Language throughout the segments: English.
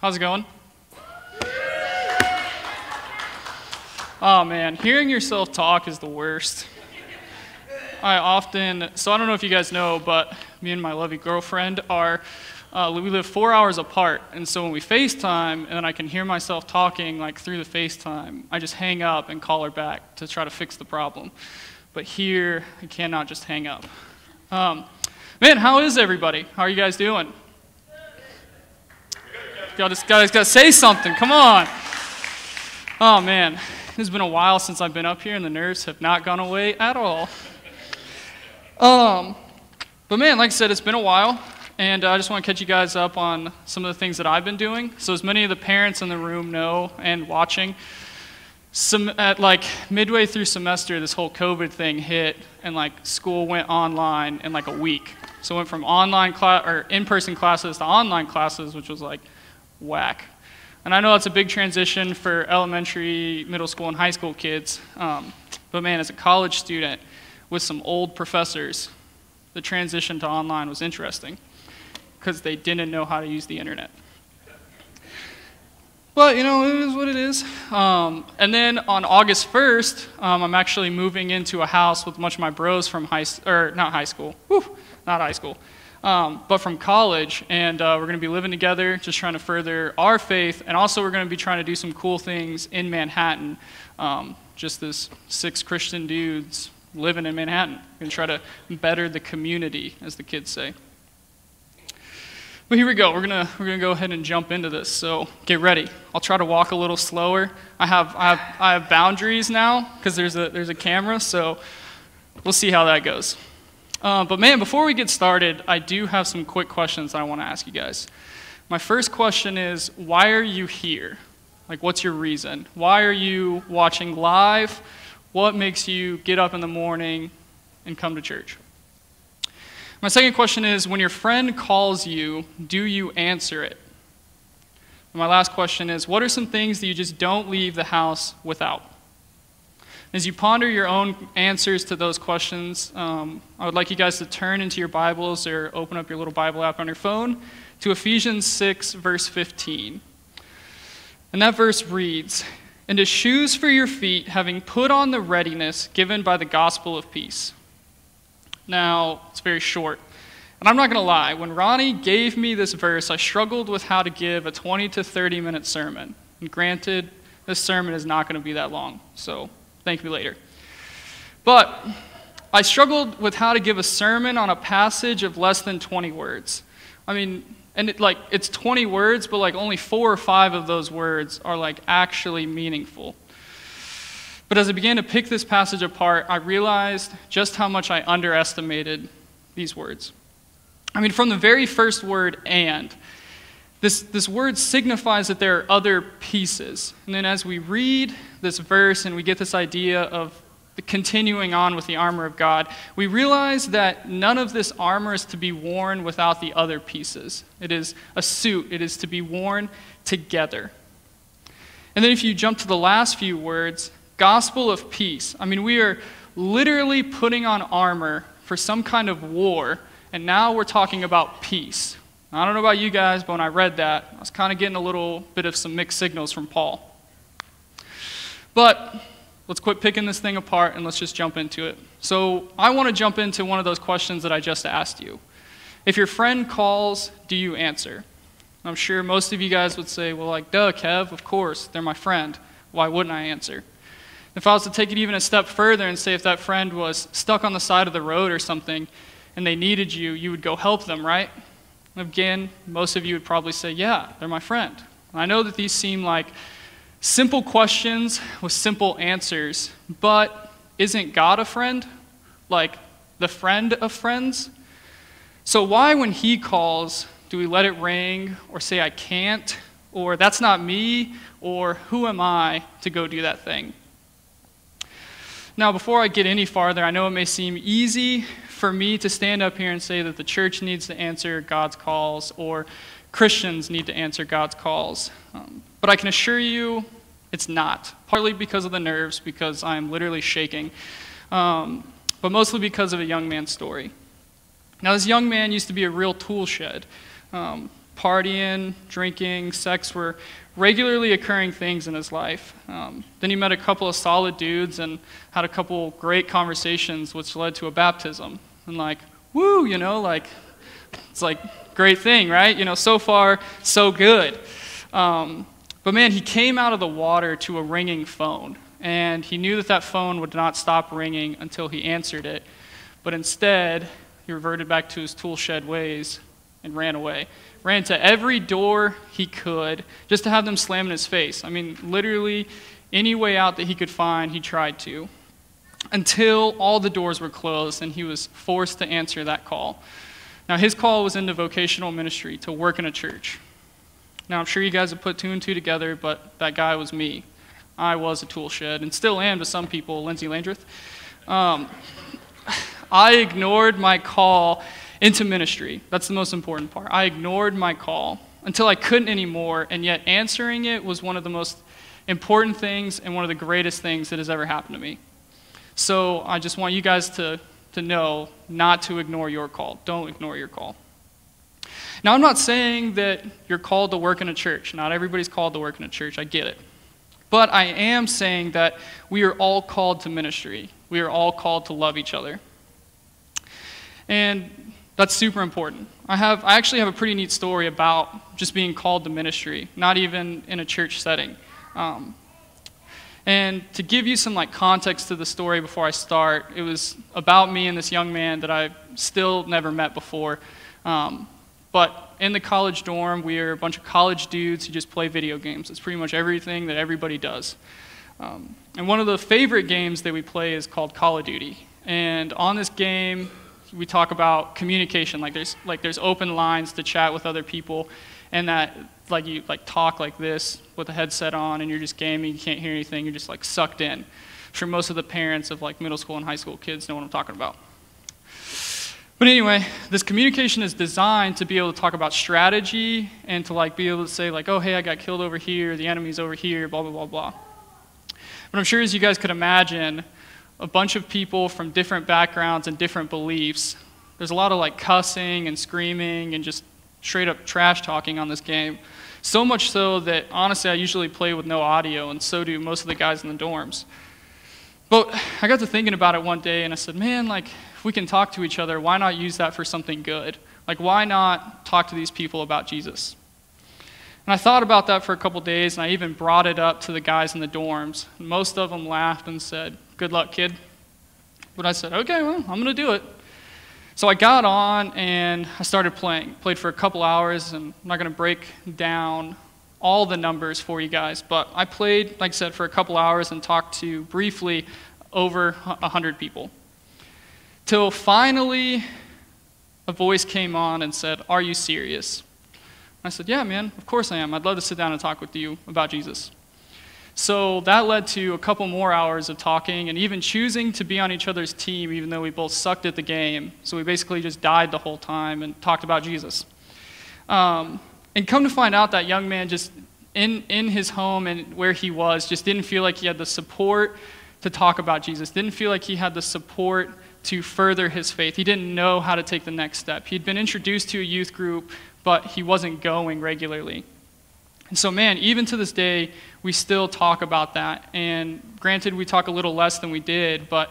How's it going? Oh man, hearing yourself talk is the worst. I often, so I don't know if you guys know, but me and my lovely girlfriend are, uh, we live four hours apart. And so when we FaceTime and then I can hear myself talking like through the FaceTime, I just hang up and call her back to try to fix the problem. But here, I cannot just hang up. Um, man, how is everybody? How are you guys doing? Y'all just guys got to say something. Come on. Oh man, it's been a while since I've been up here, and the nerves have not gone away at all. Um, but man, like I said, it's been a while, and I just want to catch you guys up on some of the things that I've been doing. So, as many of the parents in the room know and watching, some, at like midway through semester, this whole COVID thing hit, and like school went online in like a week. So, it went from online class or in-person classes to online classes, which was like whack. And I know that's a big transition for elementary, middle school, and high school kids. Um, but man, as a college student with some old professors, the transition to online was interesting because they didn't know how to use the internet. But you know, it is what it is. Um, and then on August 1st, um, I'm actually moving into a house with a bunch of my bros from high, or not high school, Whew, not high school, um, but from college. And uh, we're going to be living together, just trying to further our faith. And also, we're going to be trying to do some cool things in Manhattan. Um, just this six Christian dudes living in Manhattan. We're going to try to better the community, as the kids say. But here we go. We're gonna we're gonna go ahead and jump into this. So get ready. I'll try to walk a little slower. I have I have I have boundaries now because there's a there's a camera. So we'll see how that goes. Uh, but man, before we get started, I do have some quick questions I want to ask you guys. My first question is, why are you here? Like, what's your reason? Why are you watching live? What makes you get up in the morning and come to church? My second question is when your friend calls you, do you answer it? And my last question is what are some things that you just don't leave the house without? As you ponder your own answers to those questions, um, I would like you guys to turn into your Bibles or open up your little Bible app on your phone to Ephesians 6, verse 15. And that verse reads, And as shoes for your feet, having put on the readiness given by the gospel of peace. Now, it's very short. And I'm not going to lie, when Ronnie gave me this verse, I struggled with how to give a 20 to 30 minute sermon. And granted, this sermon is not going to be that long, so Thank me later. But I struggled with how to give a sermon on a passage of less than 20 words. I mean, and it, like it's 20 words, but like only four or five of those words are like actually meaningful. But as I began to pick this passage apart, I realized just how much I underestimated these words. I mean, from the very first word, and, this, this word signifies that there are other pieces. And then as we read this verse and we get this idea of continuing on with the armor of God, we realize that none of this armor is to be worn without the other pieces. It is a suit, it is to be worn together. And then if you jump to the last few words, gospel of peace. I mean, we are literally putting on armor for some kind of war, and now we're talking about peace. I don't know about you guys, but when I read that, I was kind of getting a little bit of some mixed signals from Paul. But let's quit picking this thing apart and let's just jump into it. So, I want to jump into one of those questions that I just asked you. If your friend calls, do you answer? I'm sure most of you guys would say, well, like, duh, Kev, of course, they're my friend. Why wouldn't I answer? If I was to take it even a step further and say if that friend was stuck on the side of the road or something and they needed you, you would go help them, right? Again, most of you would probably say, Yeah, they're my friend. I know that these seem like simple questions with simple answers, but isn't God a friend? Like the friend of friends? So, why, when He calls, do we let it ring or say, I can't, or that's not me, or who am I to go do that thing? Now, before I get any farther, I know it may seem easy for me to stand up here and say that the church needs to answer God's calls or Christians need to answer God's calls. Um, but I can assure you it's not. Partly because of the nerves, because I'm literally shaking, um, but mostly because of a young man's story. Now, this young man used to be a real tool shed. Um, partying, drinking, sex were regularly occurring things in his life. Um, then he met a couple of solid dudes and had a couple great conversations, which led to a baptism. And like, woo, you know, like, it's like great thing, right? You know, so far, so good. Um, but man, he came out of the water to a ringing phone, and he knew that that phone would not stop ringing until he answered it. But instead, he reverted back to his tool shed ways and ran away. Ran to every door he could just to have them slam in his face. I mean, literally, any way out that he could find, he tried to. Until all the doors were closed and he was forced to answer that call. Now, his call was into vocational ministry to work in a church. Now, I'm sure you guys have put two and two together, but that guy was me. I was a tool shed, and still am to some people, Lindsay Landreth. Um, I ignored my call into ministry. That's the most important part. I ignored my call until I couldn't anymore, and yet answering it was one of the most important things and one of the greatest things that has ever happened to me. So I just want you guys to, to know not to ignore your call. Don't ignore your call. Now, I'm not saying that you're called to work in a church. Not everybody's called to work in a church. I get it. But I am saying that we are all called to ministry. We are all called to love each other. And that's super important. I, have, I actually have a pretty neat story about just being called to ministry, not even in a church setting. Um, and to give you some like context to the story before I start, it was about me and this young man that I've still never met before. Um, but in the college dorm, we are a bunch of college dudes who just play video games. It's pretty much everything that everybody does. Um, and one of the favorite games that we play is called Call of Duty. And on this game, we talk about communication like there's like there's open lines to chat with other people and that like you like talk like this with a headset on and you're just gaming you can't hear anything you're just like sucked in I'm sure most of the parents of like middle school and high school kids know what i'm talking about but anyway this communication is designed to be able to talk about strategy and to like be able to say like oh hey i got killed over here the enemy's over here blah blah blah blah but i'm sure as you guys could imagine a bunch of people from different backgrounds and different beliefs. There's a lot of like cussing and screaming and just straight up trash talking on this game. So much so that honestly, I usually play with no audio, and so do most of the guys in the dorms. But I got to thinking about it one day, and I said, man, like, if we can talk to each other, why not use that for something good? Like, why not talk to these people about Jesus? And I thought about that for a couple days, and I even brought it up to the guys in the dorms. Most of them laughed and said, Good luck, kid. But I said, Okay, well, I'm going to do it. So I got on and I started playing. Played for a couple hours, and I'm not going to break down all the numbers for you guys, but I played, like I said, for a couple hours and talked to briefly over 100 people. Till finally, a voice came on and said, Are you serious? I said, Yeah, man, of course I am. I'd love to sit down and talk with you about Jesus. So that led to a couple more hours of talking and even choosing to be on each other's team, even though we both sucked at the game. So we basically just died the whole time and talked about Jesus. Um, and come to find out, that young man just in, in his home and where he was just didn't feel like he had the support to talk about Jesus, didn't feel like he had the support to further his faith. He didn't know how to take the next step. He'd been introduced to a youth group but he wasn't going regularly. And so, man, even to this day, we still talk about that. And granted, we talk a little less than we did, but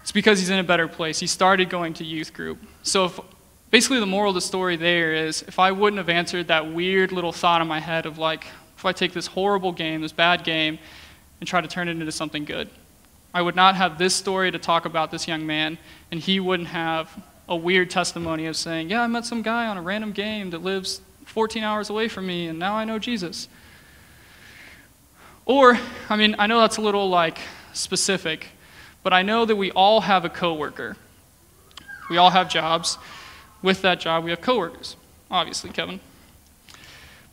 it's because he's in a better place. He started going to youth group. So, if, basically, the moral of the story there is if I wouldn't have answered that weird little thought in my head of like, if I take this horrible game, this bad game, and try to turn it into something good, I would not have this story to talk about this young man, and he wouldn't have a weird testimony of saying, Yeah, I met some guy on a random game that lives 14 hours away from me, and now I know Jesus. Or, I mean, I know that's a little like specific, but I know that we all have a coworker. We all have jobs. With that job, we have coworkers. Obviously, Kevin.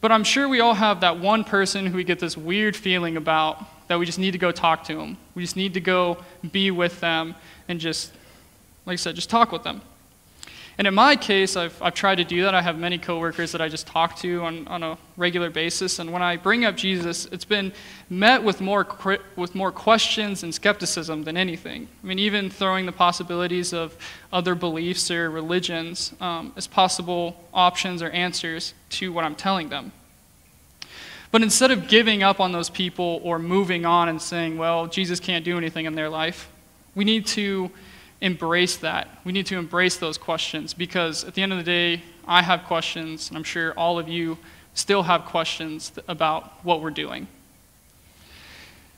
But I'm sure we all have that one person who we get this weird feeling about that we just need to go talk to them. We just need to go be with them and just, like I said, just talk with them. And in my case, I've, I've tried to do that. I have many coworkers that I just talk to on, on a regular basis. And when I bring up Jesus, it's been met with more, with more questions and skepticism than anything. I mean, even throwing the possibilities of other beliefs or religions um, as possible options or answers to what I'm telling them. But instead of giving up on those people or moving on and saying, well, Jesus can't do anything in their life, we need to embrace that. We need to embrace those questions because at the end of the day, I have questions, and I'm sure all of you still have questions about what we're doing.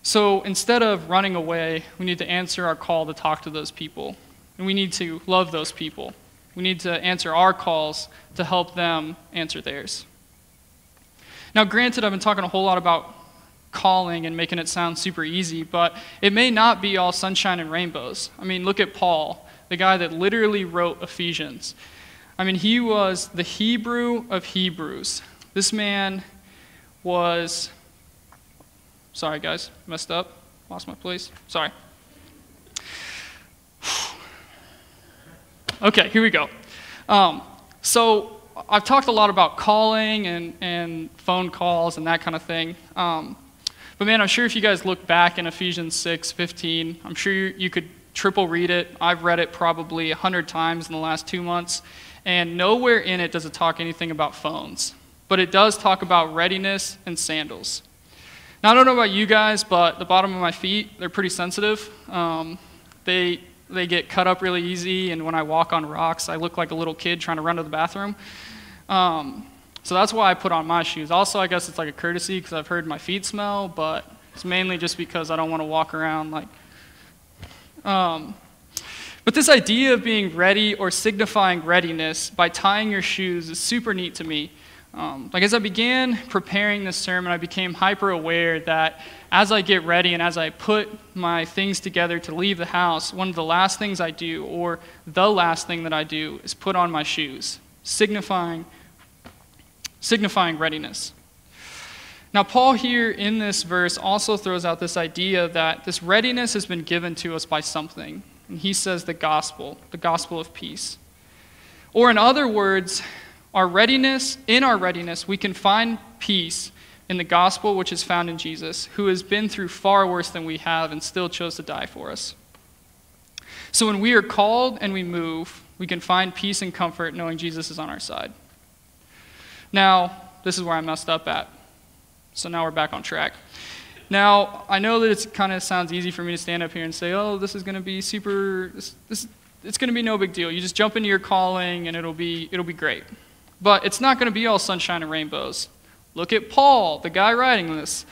So instead of running away, we need to answer our call to talk to those people. And we need to love those people. We need to answer our calls to help them answer theirs. Now, granted, I've been talking a whole lot about calling and making it sound super easy, but it may not be all sunshine and rainbows. I mean, look at Paul, the guy that literally wrote Ephesians. I mean, he was the Hebrew of Hebrews. This man was. Sorry, guys, messed up. Lost my place. Sorry. okay, here we go. Um, so, I've talked a lot about calling and, and phone calls and that kind of thing. Um, but man, I'm sure if you guys look back in Ephesians 6 15, I'm sure you, you could triple read it. I've read it probably 100 times in the last two months, and nowhere in it does it talk anything about phones. But it does talk about readiness and sandals. Now, I don't know about you guys, but the bottom of my feet, they're pretty sensitive. Um, they, they get cut up really easy, and when I walk on rocks, I look like a little kid trying to run to the bathroom. Um, so that's why I put on my shoes. Also, I guess it's like a courtesy because I've heard my feet smell, but it's mainly just because I don't want to walk around like. Um, but this idea of being ready or signifying readiness by tying your shoes is super neat to me. Um, like as I began preparing this sermon, I became hyper aware that as I get ready and as I put my things together to leave the house, one of the last things I do, or the last thing that I do, is put on my shoes, signifying signifying readiness. Now, Paul here in this verse also throws out this idea that this readiness has been given to us by something. And he says the gospel, the gospel of peace. Or, in other words, our readiness, in our readiness, we can find peace in the gospel which is found in Jesus, who has been through far worse than we have and still chose to die for us. So, when we are called and we move, we can find peace and comfort knowing Jesus is on our side. Now, this is where I messed up at. So now we're back on track. Now, I know that it kind of sounds easy for me to stand up here and say, oh, this is going to be super, this, this, it's going to be no big deal. You just jump into your calling and it'll be, it'll be great. But it's not going to be all sunshine and rainbows. Look at Paul, the guy writing this.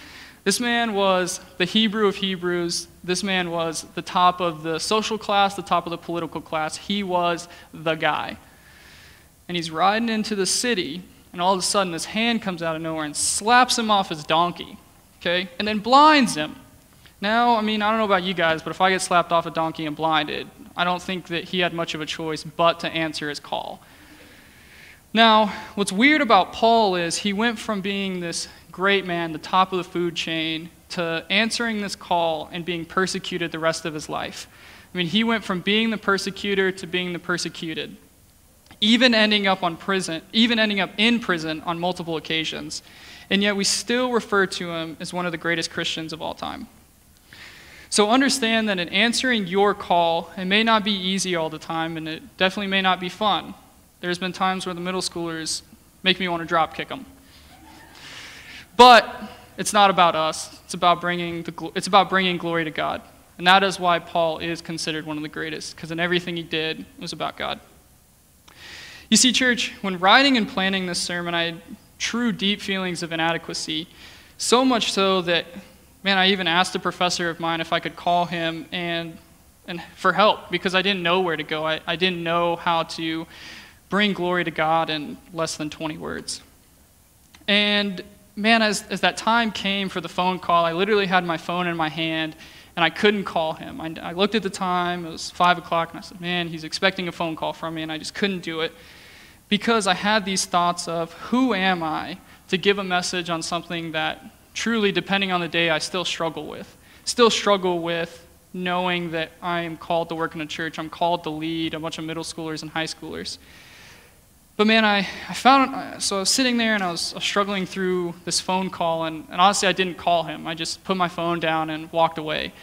This man was the Hebrew of Hebrews. This man was the top of the social class, the top of the political class. He was the guy. And he's riding into the city and all of a sudden this hand comes out of nowhere and slaps him off his donkey, okay, and then blinds him. Now, I mean, I don't know about you guys, but if I get slapped off a donkey and blinded, I don't think that he had much of a choice but to answer his call. Now, what's weird about Paul is he went from being this great man, the top of the food chain, to answering this call and being persecuted the rest of his life. I mean, he went from being the persecutor to being the persecuted even ending up on prison, even ending up in prison on multiple occasions. And yet we still refer to him as one of the greatest Christians of all time. So understand that in answering your call, it may not be easy all the time, and it definitely may not be fun. There's been times where the middle schoolers make me want to drop kick them. But it's not about us. It's about bringing, the, it's about bringing glory to God. And that is why Paul is considered one of the greatest, because in everything he did, it was about God. You see, church, when writing and planning this sermon, I had true deep feelings of inadequacy. So much so that, man, I even asked a professor of mine if I could call him and, and for help because I didn't know where to go. I, I didn't know how to bring glory to God in less than 20 words. And man, as, as that time came for the phone call, I literally had my phone in my hand and I couldn't call him. I, I looked at the time, it was 5 o'clock, and I said, man, he's expecting a phone call from me, and I just couldn't do it because I had these thoughts of who am I to give a message on something that truly, depending on the day, I still struggle with. Still struggle with knowing that I am called to work in a church. I'm called to lead a bunch of middle schoolers and high schoolers. But man, I, I found, uh, so I was sitting there and I was, I was struggling through this phone call, and, and honestly, I didn't call him. I just put my phone down and walked away.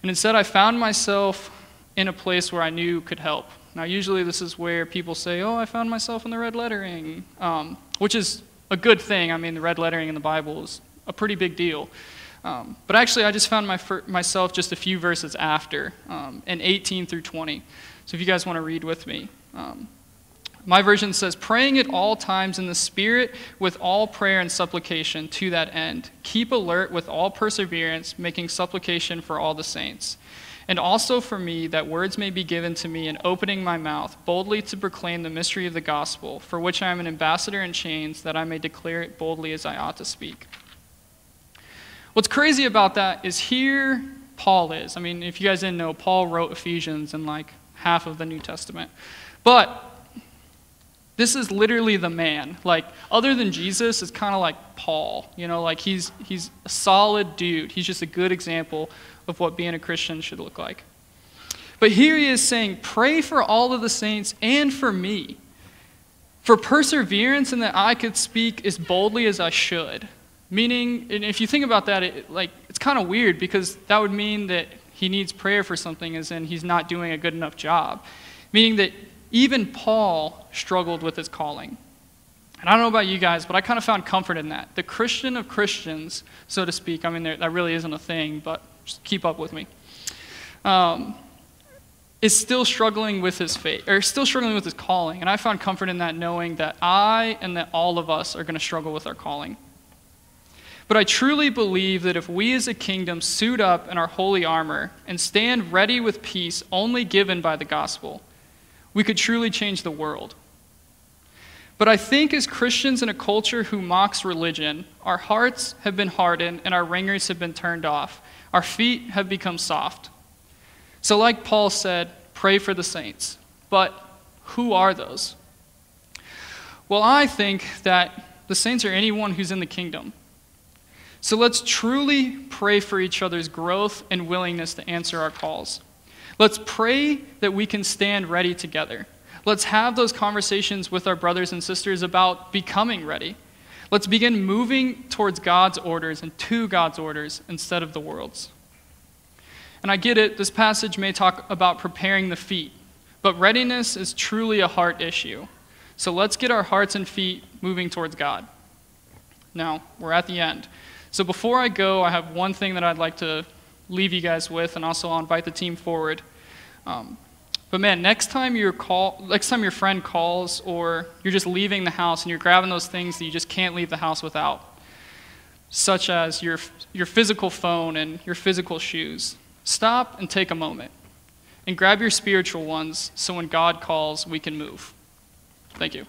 And instead, I found myself in a place where I knew could help. Now, usually, this is where people say, Oh, I found myself in the red lettering, um, which is a good thing. I mean, the red lettering in the Bible is a pretty big deal. Um, but actually, I just found my, myself just a few verses after, um, in 18 through 20. So if you guys want to read with me. Um, my version says, praying at all times in the Spirit with all prayer and supplication to that end. Keep alert with all perseverance, making supplication for all the saints. And also for me, that words may be given to me in opening my mouth, boldly to proclaim the mystery of the gospel, for which I am an ambassador in chains, that I may declare it boldly as I ought to speak. What's crazy about that is here Paul is. I mean, if you guys didn't know, Paul wrote Ephesians in like half of the New Testament. But this is literally the man. Like, other than Jesus, it's kind of like Paul. You know, like he's, he's a solid dude. He's just a good example of what being a Christian should look like. But here he is saying, Pray for all of the saints and for me, for perseverance, and that I could speak as boldly as I should. Meaning, and if you think about that, it, like, it's kind of weird because that would mean that he needs prayer for something, as in he's not doing a good enough job. Meaning that even Paul struggled with his calling. And I don't know about you guys, but I kind of found comfort in that. The Christian of Christians, so to speak, I mean, there, that really isn't a thing, but just keep up with me, um, is still struggling with his faith, or still struggling with his calling. And I found comfort in that knowing that I and that all of us are going to struggle with our calling. But I truly believe that if we as a kingdom suit up in our holy armor and stand ready with peace only given by the gospel, we could truly change the world. But I think as Christians in a culture who mocks religion, our hearts have been hardened and our ringers have been turned off. Our feet have become soft. So, like Paul said, pray for the saints. But who are those? Well, I think that the saints are anyone who's in the kingdom. So let's truly pray for each other's growth and willingness to answer our calls. Let's pray that we can stand ready together. Let's have those conversations with our brothers and sisters about becoming ready. Let's begin moving towards God's orders and to God's orders instead of the world's. And I get it, this passage may talk about preparing the feet, but readiness is truly a heart issue. So let's get our hearts and feet moving towards God. Now, we're at the end. So before I go, I have one thing that I'd like to leave you guys with, and also I'll invite the team forward. Um, but man, next time your call, next time your friend calls, or you're just leaving the house and you're grabbing those things that you just can't leave the house without, such as your your physical phone and your physical shoes, stop and take a moment, and grab your spiritual ones, so when God calls, we can move. Thank you.